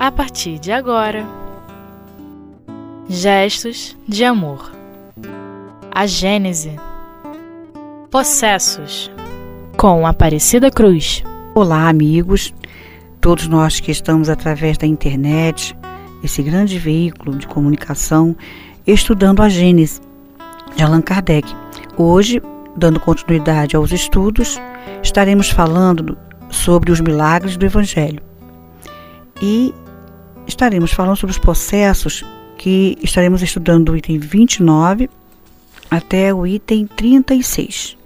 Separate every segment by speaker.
Speaker 1: a partir de agora. Gestos de amor. A Gênese. Possessos. Com Aparecida Cruz.
Speaker 2: Olá, amigos. Todos nós que estamos através da internet, esse grande veículo de comunicação, estudando a Gênese de Allan Kardec. Hoje, dando continuidade aos estudos, estaremos falando sobre os milagres do Evangelho. E estaremos falando sobre os processos que estaremos estudando do item 29 até o item 36.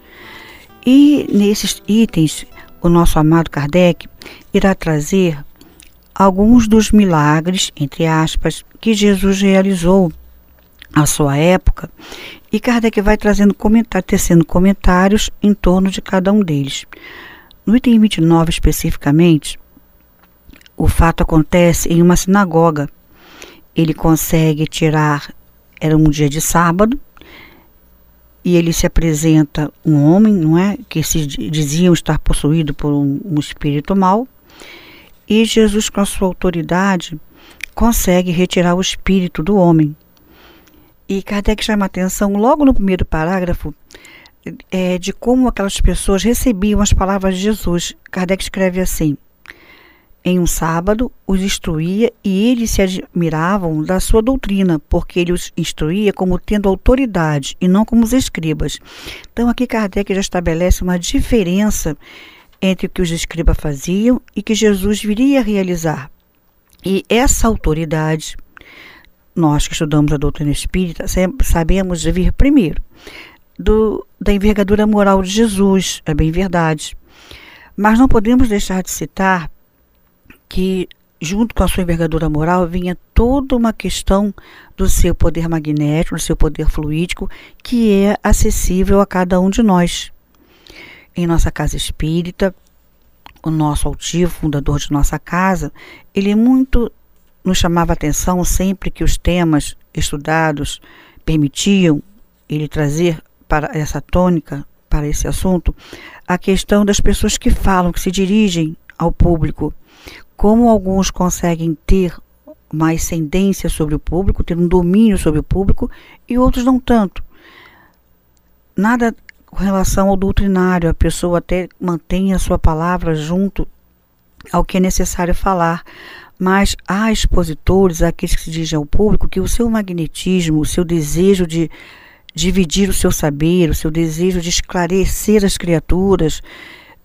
Speaker 2: E nesses itens, o nosso amado Kardec irá trazer alguns dos milagres, entre aspas, que Jesus realizou à sua época, e Kardec vai trazendo comentários, tecendo comentários em torno de cada um deles. No item 29 especificamente, o fato acontece em uma sinagoga. Ele consegue tirar, era um dia de sábado, e ele se apresenta um homem, não é, que se diziam estar possuído por um, um espírito mau, e Jesus com a sua autoridade consegue retirar o espírito do homem. E Kardec chama atenção logo no primeiro parágrafo é, de como aquelas pessoas recebiam as palavras de Jesus. Kardec escreve assim: Em um sábado os instruía e eles se admiravam da sua doutrina, porque ele os instruía como tendo autoridade e não como os escribas. Então aqui Kardec já estabelece uma diferença entre o que os escribas faziam e que Jesus viria a realizar. E essa autoridade, nós que estudamos a doutrina espírita, sabemos vir primeiro do, da envergadura moral de Jesus, é bem verdade. Mas não podemos deixar de citar que, junto com a sua envergadura moral, vinha toda uma questão do seu poder magnético, do seu poder fluídico, que é acessível a cada um de nós. Em nossa casa espírita, o nosso altivo, fundador de nossa casa, ele muito nos chamava atenção sempre que os temas estudados permitiam ele trazer para essa tônica, para esse assunto, a questão das pessoas que falam, que se dirigem ao público. Como alguns conseguem ter uma ascendência sobre o público, ter um domínio sobre o público, e outros não tanto. Nada com relação ao doutrinário, a pessoa até mantém a sua palavra junto ao que é necessário falar, mas há expositores, aqueles que se dirigem ao público, que o seu magnetismo, o seu desejo de dividir o seu saber, o seu desejo de esclarecer as criaturas,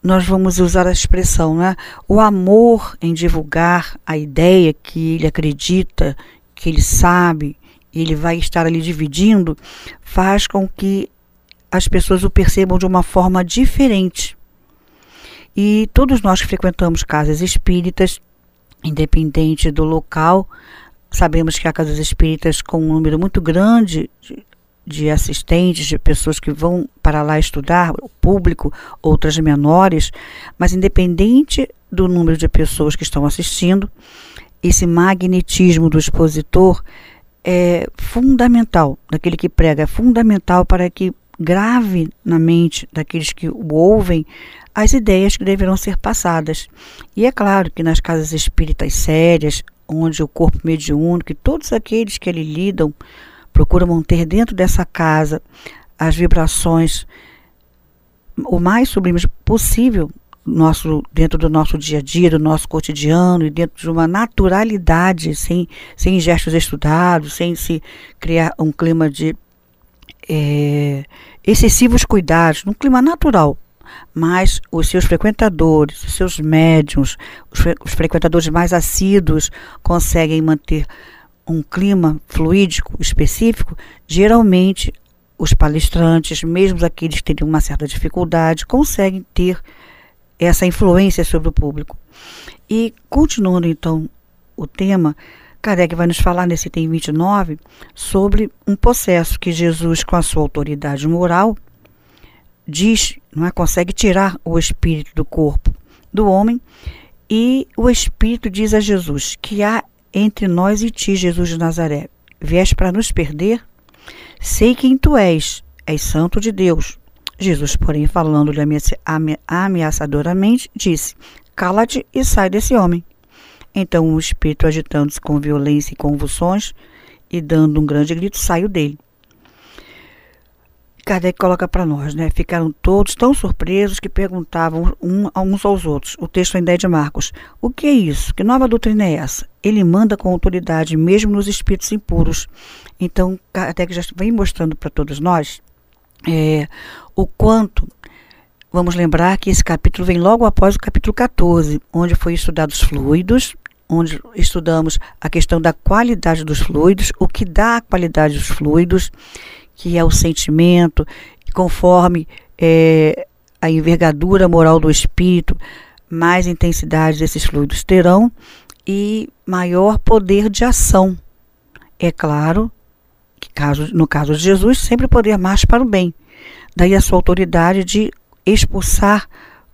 Speaker 2: nós vamos usar a expressão, né? O amor em divulgar a ideia que ele acredita, que ele sabe, ele vai estar ali dividindo, faz com que as pessoas o percebam de uma forma diferente. E todos nós que frequentamos casas espíritas, independente do local, sabemos que há casas espíritas com um número muito grande de, de assistentes, de pessoas que vão para lá estudar, o público, outras menores, mas independente do número de pessoas que estão assistindo, esse magnetismo do expositor é fundamental, daquele que prega, é fundamental para que grave na mente daqueles que o ouvem as ideias que deverão ser passadas. E é claro que nas casas espíritas sérias, onde o corpo mediúnico e todos aqueles que ali lidam procura manter dentro dessa casa as vibrações o mais sublimes possível nosso, dentro do nosso dia a dia, do nosso cotidiano e dentro de uma naturalidade, sem, sem gestos estudados, sem se criar um clima de é, excessivos cuidados, num clima natural. Mas os seus frequentadores, os seus médiums, os, fre os frequentadores mais assíduos conseguem manter um clima fluídico específico, geralmente os palestrantes, mesmo aqueles que teriam uma certa dificuldade, conseguem ter essa influência sobre o público. E continuando então o tema, Kardec vai nos falar nesse item 29 sobre um processo que Jesus, com a sua autoridade moral, diz, não é, consegue tirar o espírito do corpo do homem e o espírito diz a Jesus que há entre nós e ti, Jesus de Nazaré. Vieste para nos perder? Sei quem tu és, és santo de Deus. Jesus, porém, falando-lhe ameaçadoramente, disse: Cala-te e sai desse homem. Então o espírito, agitando-se com violência e convulsões e dando um grande grito, saiu dele. Kardec coloca para nós, né? Ficaram todos tão surpresos que perguntavam um, uns aos outros. O texto ainda é de Marcos. O que é isso? Que nova doutrina é essa? Ele manda com autoridade, mesmo nos espíritos impuros. Então, Kardec já vem mostrando para todos nós é, o quanto. Vamos lembrar que esse capítulo vem logo após o capítulo 14, onde foi estudado os fluidos, onde estudamos a questão da qualidade dos fluidos, o que dá a qualidade dos fluidos que é o sentimento, conforme é, a envergadura moral do espírito, mais intensidade desses fluidos terão e maior poder de ação. É claro que caso, no caso de Jesus, sempre poder mais para o bem. Daí a sua autoridade de expulsar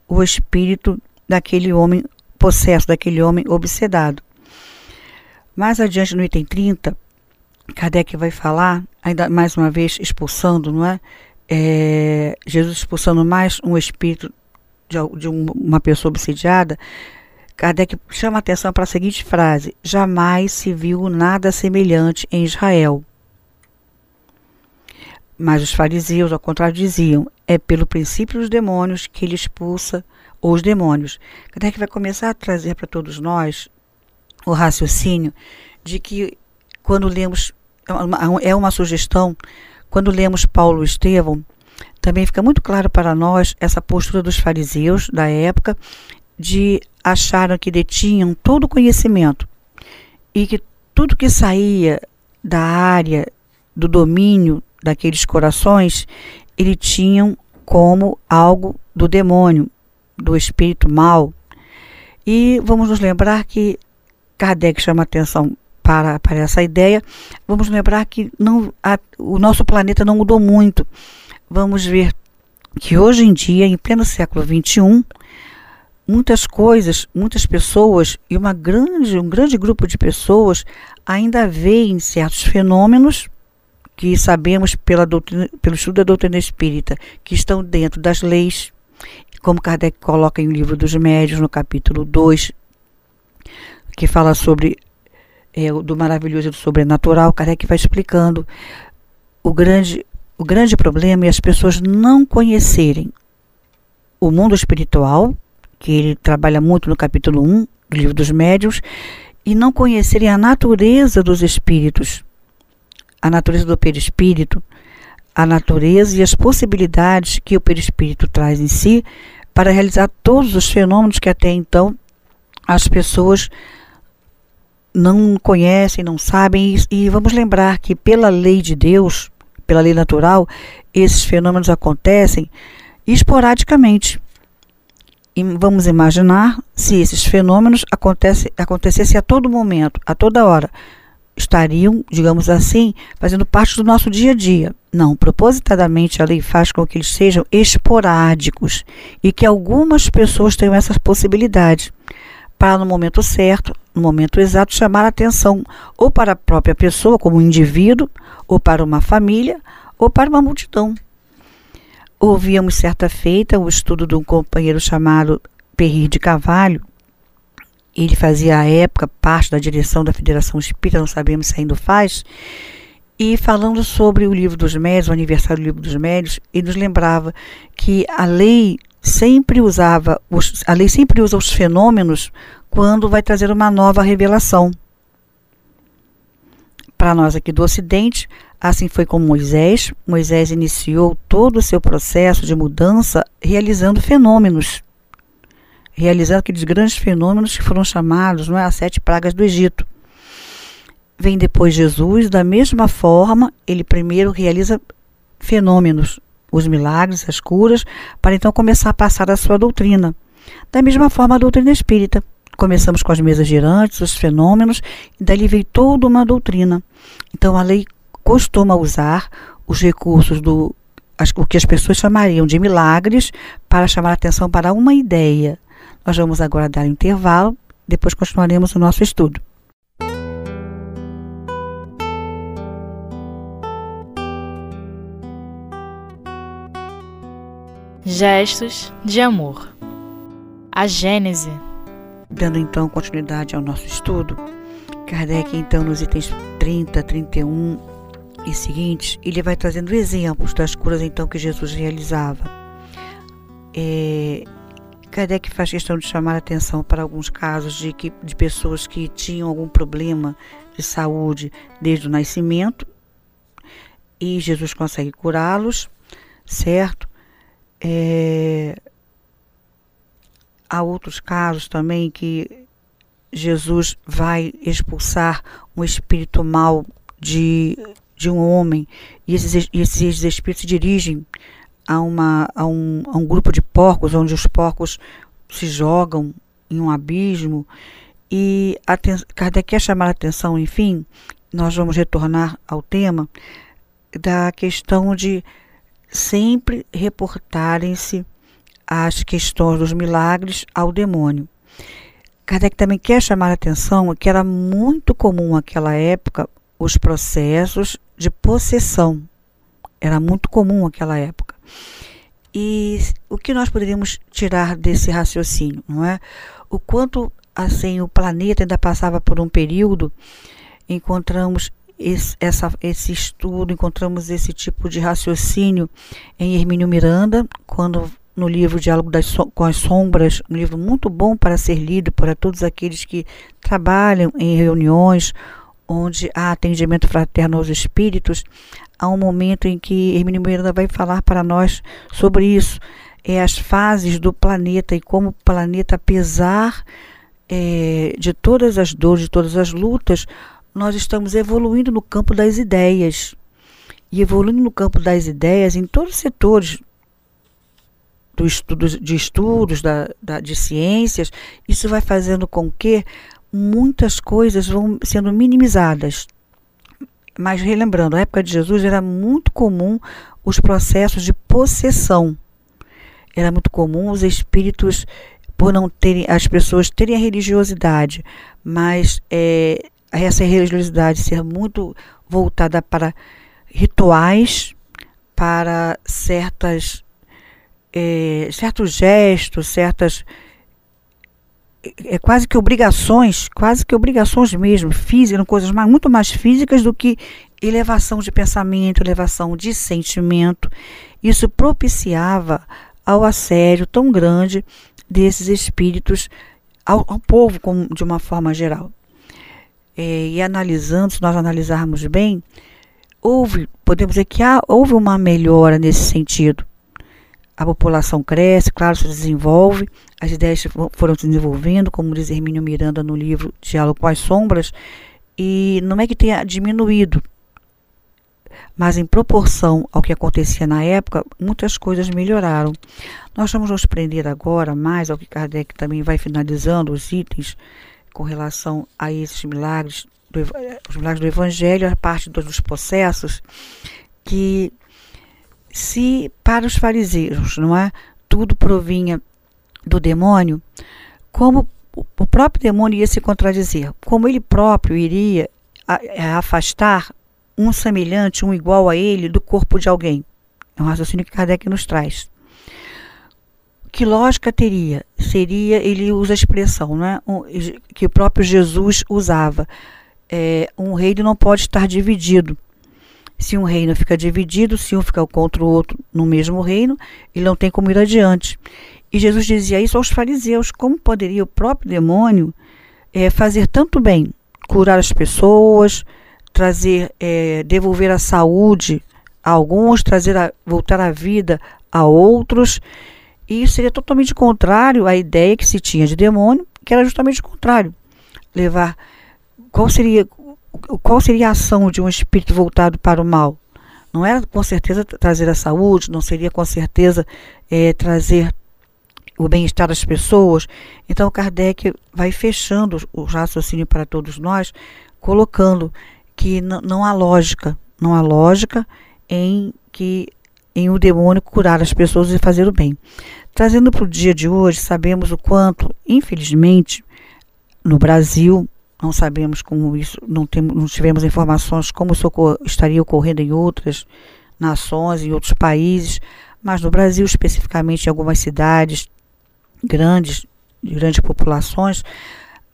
Speaker 2: o espírito daquele homem possesso, daquele homem obsedado. Mais adiante no item 30, Kardec vai falar, ainda mais uma vez expulsando, não é? é Jesus expulsando mais um espírito de, de uma pessoa obsidiada. Kardec chama atenção para a seguinte frase: Jamais se viu nada semelhante em Israel. Mas os fariseus, ao contrário, diziam: é pelo princípio dos demônios que ele expulsa os demônios. Kardec vai começar a trazer para todos nós o raciocínio de que quando lemos, é uma, é uma sugestão, quando lemos Paulo e Estevão, também fica muito claro para nós essa postura dos fariseus da época de acharam que detinham todo o conhecimento e que tudo que saía da área do domínio daqueles corações, eles tinham como algo do demônio, do espírito mal. E vamos nos lembrar que Kardec chama atenção para, para essa ideia, vamos lembrar que não, a, o nosso planeta não mudou muito. Vamos ver que hoje em dia, em pleno século XXI, muitas coisas, muitas pessoas e uma grande, um grande grupo de pessoas ainda veem certos fenômenos que sabemos pela doutrina, pelo estudo da doutrina espírita que estão dentro das leis, como Kardec coloca em o livro dos médios, no capítulo 2, que fala sobre é, do maravilhoso e do sobrenatural, Kardec vai explicando o grande, o grande problema é as pessoas não conhecerem o mundo espiritual, que ele trabalha muito no capítulo 1 do livro dos médios, e não conhecerem a natureza dos espíritos, a natureza do perispírito, a natureza e as possibilidades que o perispírito traz em si para realizar todos os fenômenos que até então as pessoas não conhecem, não sabem, e, e vamos lembrar que pela lei de Deus, pela lei natural, esses fenômenos acontecem esporadicamente. E vamos imaginar se esses fenômenos acontece, acontecessem a todo momento, a toda hora. Estariam, digamos assim, fazendo parte do nosso dia a dia. Não, propositadamente a lei faz com que eles sejam esporádicos e que algumas pessoas tenham essa possibilidade para no momento certo, no momento exato, chamar a atenção ou para a própria pessoa como indivíduo, ou para uma família, ou para uma multidão. Ouvíamos certa feita o estudo de um companheiro chamado Perrir de Cavalho. Ele fazia à época parte da direção da Federação Espírita, não sabemos se ainda faz, e falando sobre o livro dos médios, o aniversário do livro dos médios, ele nos lembrava que a lei sempre usava, os, a lei sempre usa os fenômenos quando vai trazer uma nova revelação. Para nós aqui do Ocidente, assim foi com Moisés. Moisés iniciou todo o seu processo de mudança realizando fenômenos, realizando aqueles grandes fenômenos que foram chamados não é, as sete pragas do Egito. Vem depois Jesus, da mesma forma, ele primeiro realiza fenômenos, os milagres, as curas, para então começar a passar a sua doutrina. Da mesma forma, a doutrina espírita. Começamos com as mesas girantes, os fenômenos, e dali veio toda uma doutrina. Então, a lei costuma usar os recursos do as, o que as pessoas chamariam de milagres para chamar a atenção para uma ideia. Nós vamos agora dar um intervalo, depois continuaremos o nosso estudo.
Speaker 1: Gestos de amor. A Gênese
Speaker 2: Dando então continuidade ao nosso estudo, Kardec, então, nos itens 30, 31 e seguintes, ele vai trazendo exemplos das curas então que Jesus realizava. É, Kardec faz questão de chamar a atenção para alguns casos de, que, de pessoas que tinham algum problema de saúde desde o nascimento e Jesus consegue curá-los, certo? É, há outros casos também que Jesus vai expulsar um espírito mau de, de um homem e esses, esses espíritos se dirigem a, uma, a, um, a um grupo de porcos, onde os porcos se jogam em um abismo. E Kardec quer chamar a atenção, enfim, nós vamos retornar ao tema da questão de sempre reportarem-se as questões dos milagres ao demônio. Kardec também quer chamar a atenção que era muito comum naquela época os processos de possessão. Era muito comum naquela época. E o que nós poderíamos tirar desse raciocínio, não é? O quanto assim o planeta ainda passava por um período, encontramos esse, essa, esse estudo, encontramos esse tipo de raciocínio em Hermínio Miranda, quando no livro Diálogo das, com as Sombras, um livro muito bom para ser lido para todos aqueles que trabalham em reuniões onde há atendimento fraterno aos espíritos, há um momento em que Hermínio Miranda vai falar para nós sobre isso, é as fases do planeta e como o planeta, apesar é, de todas as dores, de todas as lutas, nós estamos evoluindo no campo das ideias. E evoluindo no campo das ideias em todos os setores do estudo, de estudos, da, da, de ciências, isso vai fazendo com que muitas coisas vão sendo minimizadas. Mas relembrando, na época de Jesus era muito comum os processos de possessão. Era muito comum os espíritos, por não terem, as pessoas terem a religiosidade, mas é, essa religiosidade ser muito voltada para rituais, para certas é, certos gestos, certas é, quase que obrigações, quase que obrigações mesmo, físicas, coisas mais, muito mais físicas do que elevação de pensamento, elevação de sentimento. Isso propiciava ao assédio tão grande desses espíritos ao, ao povo como, de uma forma geral. É, e analisando, se nós analisarmos bem, houve, podemos dizer que há, houve uma melhora nesse sentido a população cresce, claro, se desenvolve, as ideias foram se desenvolvendo, como diz Hermínio Miranda no livro Diálogo com as Sombras, e não é que tenha diminuído, mas em proporção ao que acontecia na época, muitas coisas melhoraram. Nós vamos nos prender agora mais ao que Kardec também vai finalizando os itens com relação a esses milagres, do, os milagres do Evangelho, a parte dos processos, que se para os fariseus, não é, tudo provinha do demônio, como o próprio demônio ia se contradizer, como ele próprio iria afastar um semelhante, um igual a ele, do corpo de alguém. É um raciocínio que Kardec nos traz. Que lógica teria? Seria, ele usa a expressão né, um, que o próprio Jesus usava. É, um reino não pode estar dividido. Se um reino fica dividido, se um fica contra o outro no mesmo reino, ele não tem como ir adiante. E Jesus dizia isso aos fariseus: como poderia o próprio demônio é, fazer tanto bem, curar as pessoas, trazer, é, devolver a saúde a alguns, trazer a, voltar a vida a outros? E isso seria totalmente contrário à ideia que se tinha de demônio, que era justamente o contrário. Levar. Qual seria qual seria a ação de um espírito voltado para o mal? Não era com certeza trazer a saúde, não seria com certeza é, trazer o bem-estar das pessoas. Então, Kardec vai fechando o raciocínio para todos nós, colocando que não há lógica, não há lógica em que em o demônio curar as pessoas e fazer o bem. Trazendo para o dia de hoje, sabemos o quanto, infelizmente, no Brasil, não sabemos como isso, não, temos, não tivemos informações como isso estaria ocorrendo em outras nações, em outros países, mas no Brasil, especificamente em algumas cidades grandes de grandes populações,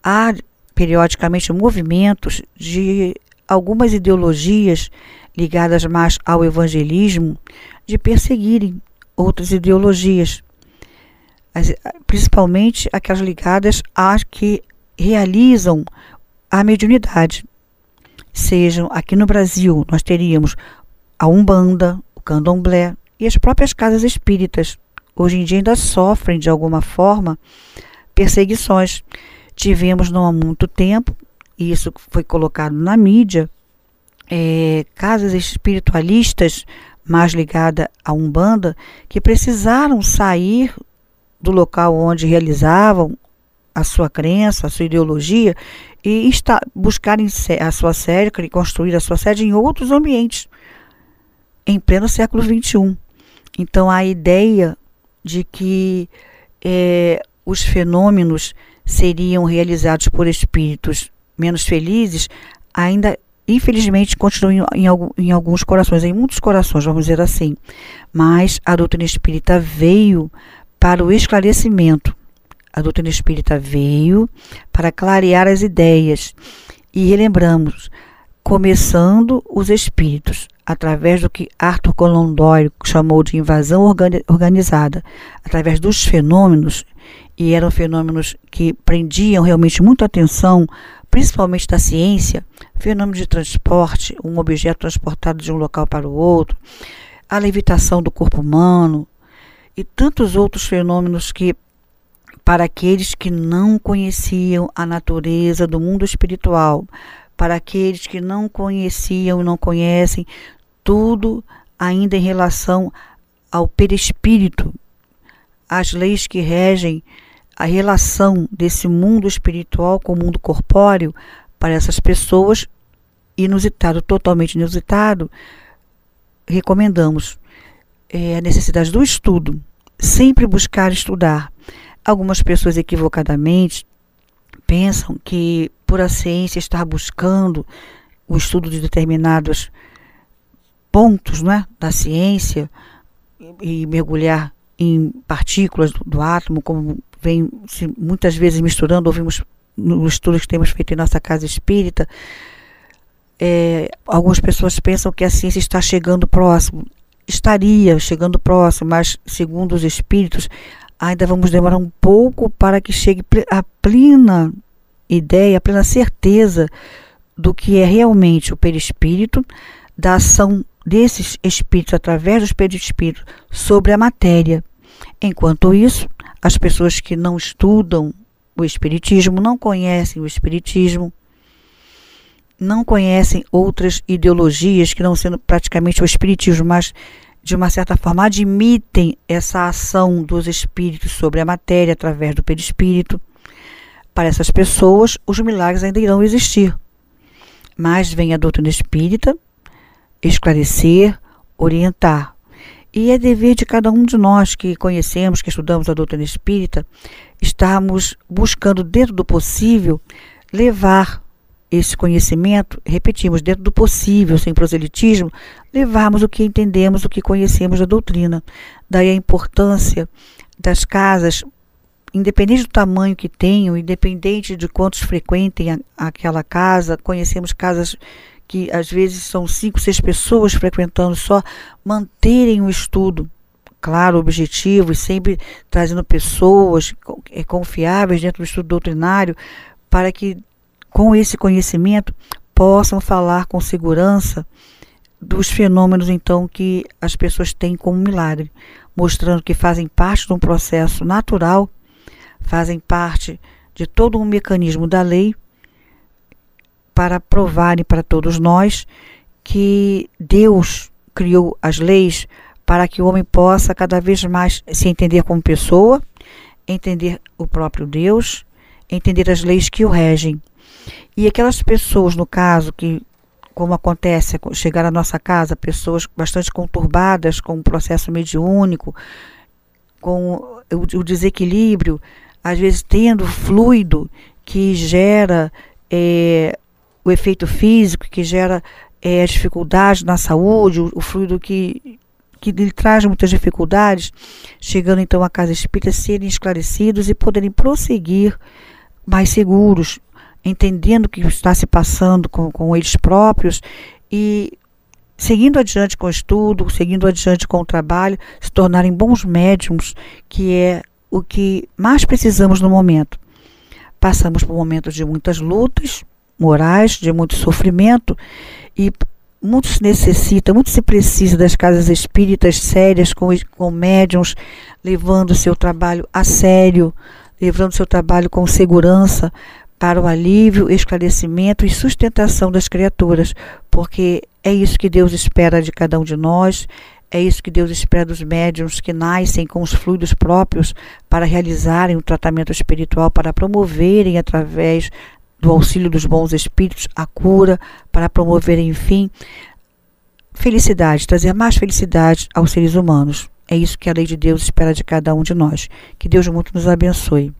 Speaker 2: há periodicamente movimentos de algumas ideologias ligadas mais ao evangelismo de perseguirem outras ideologias, principalmente aquelas ligadas às que realizam a mediunidade. Sejam aqui no Brasil, nós teríamos a Umbanda, o Candomblé e as próprias casas espíritas. Hoje em dia ainda sofrem de alguma forma perseguições. Tivemos não há muito tempo, e isso foi colocado na mídia, é, casas espiritualistas mais ligadas a Umbanda que precisaram sair do local onde realizavam a sua crença, a sua ideologia e está, buscarem a sua sede, construir a sua sede em outros ambientes, em pleno século XXI. Então a ideia de que é, os fenômenos seriam realizados por espíritos menos felizes ainda infelizmente continua em, alguns corações, em muitos corações, vamos dizer assim. Mas a doutrina espírita veio para o esclarecimento. A doutrina espírita veio para clarear as ideias. E relembramos, começando os espíritos, através do que Arthur Conan Doyle chamou de invasão organizada, através dos fenômenos, e eram fenômenos que prendiam realmente muita atenção principalmente da ciência, fenômeno de transporte, um objeto transportado de um local para o outro, a levitação do corpo humano e tantos outros fenômenos que, para aqueles que não conheciam a natureza do mundo espiritual, para aqueles que não conheciam e não conhecem tudo ainda em relação ao perispírito, as leis que regem a relação desse mundo espiritual com o mundo corpóreo para essas pessoas, inusitado, totalmente inusitado, recomendamos é, a necessidade do estudo, sempre buscar estudar. Algumas pessoas equivocadamente pensam que por a ciência estar buscando o estudo de determinados pontos né, da ciência e mergulhar em partículas do, do átomo, como vem se, muitas vezes misturando, ouvimos nos estudos que temos feito em nossa casa espírita, é, algumas pessoas pensam que a ciência está chegando próximo. Estaria chegando próximo, mas segundo os espíritos, ainda vamos demorar um pouco para que chegue a plena ideia, a plena certeza do que é realmente o perispírito, da ação desses espíritos através dos perispíritos sobre a matéria. Enquanto isso, as pessoas que não estudam o Espiritismo, não conhecem o Espiritismo, não conhecem outras ideologias que não sendo praticamente o Espiritismo, mas de uma certa forma admitem essa ação dos espíritos sobre a matéria através do perispírito. Para essas pessoas, os milagres ainda irão existir. Mas vem a doutrina espírita esclarecer, orientar. E é dever de cada um de nós que conhecemos, que estudamos a doutrina espírita, estarmos buscando, dentro do possível, levar esse conhecimento, repetimos, dentro do possível, sem proselitismo, levarmos o que entendemos, o que conhecemos da doutrina. Daí a importância das casas, independente do tamanho que tenham, independente de quantos frequentem a, aquela casa, conhecemos casas que às vezes são cinco, seis pessoas frequentando só, manterem o estudo claro, objetivo e sempre trazendo pessoas é, confiáveis dentro do estudo doutrinário para que com esse conhecimento possam falar com segurança dos fenômenos então que as pessoas têm como milagre, mostrando que fazem parte de um processo natural, fazem parte de todo um mecanismo da lei para provarem para todos nós que Deus criou as leis para que o homem possa cada vez mais se entender como pessoa, entender o próprio Deus, entender as leis que o regem. E aquelas pessoas, no caso, que, como acontece, chegar à nossa casa, pessoas bastante conturbadas com o processo mediúnico, com o, desequilíbrio, às vezes tendo fluido que gera é, o efeito físico que gera é, dificuldade na saúde, o, o fluido que que lhe traz muitas dificuldades, chegando então à casa espírita, serem esclarecidos e poderem prosseguir mais seguros, entendendo o que está se passando com, com eles próprios e seguindo adiante com o estudo, seguindo adiante com o trabalho, se tornarem bons médiums, que é o que mais precisamos no momento. Passamos por momentos de muitas lutas morais, de muito sofrimento e muito se necessita, muito se precisa das casas espíritas sérias, com, com médiums, levando o seu trabalho a sério, levando o seu trabalho com segurança para o alívio, esclarecimento e sustentação das criaturas, porque é isso que Deus espera de cada um de nós, é isso que Deus espera dos médiums que nascem com os fluidos próprios para realizarem o tratamento espiritual, para promoverem através do auxílio dos bons espíritos a cura, para promoverem, enfim, felicidade, trazer mais felicidade aos seres humanos. É isso que a lei de Deus espera de cada um de nós. Que Deus muito nos abençoe.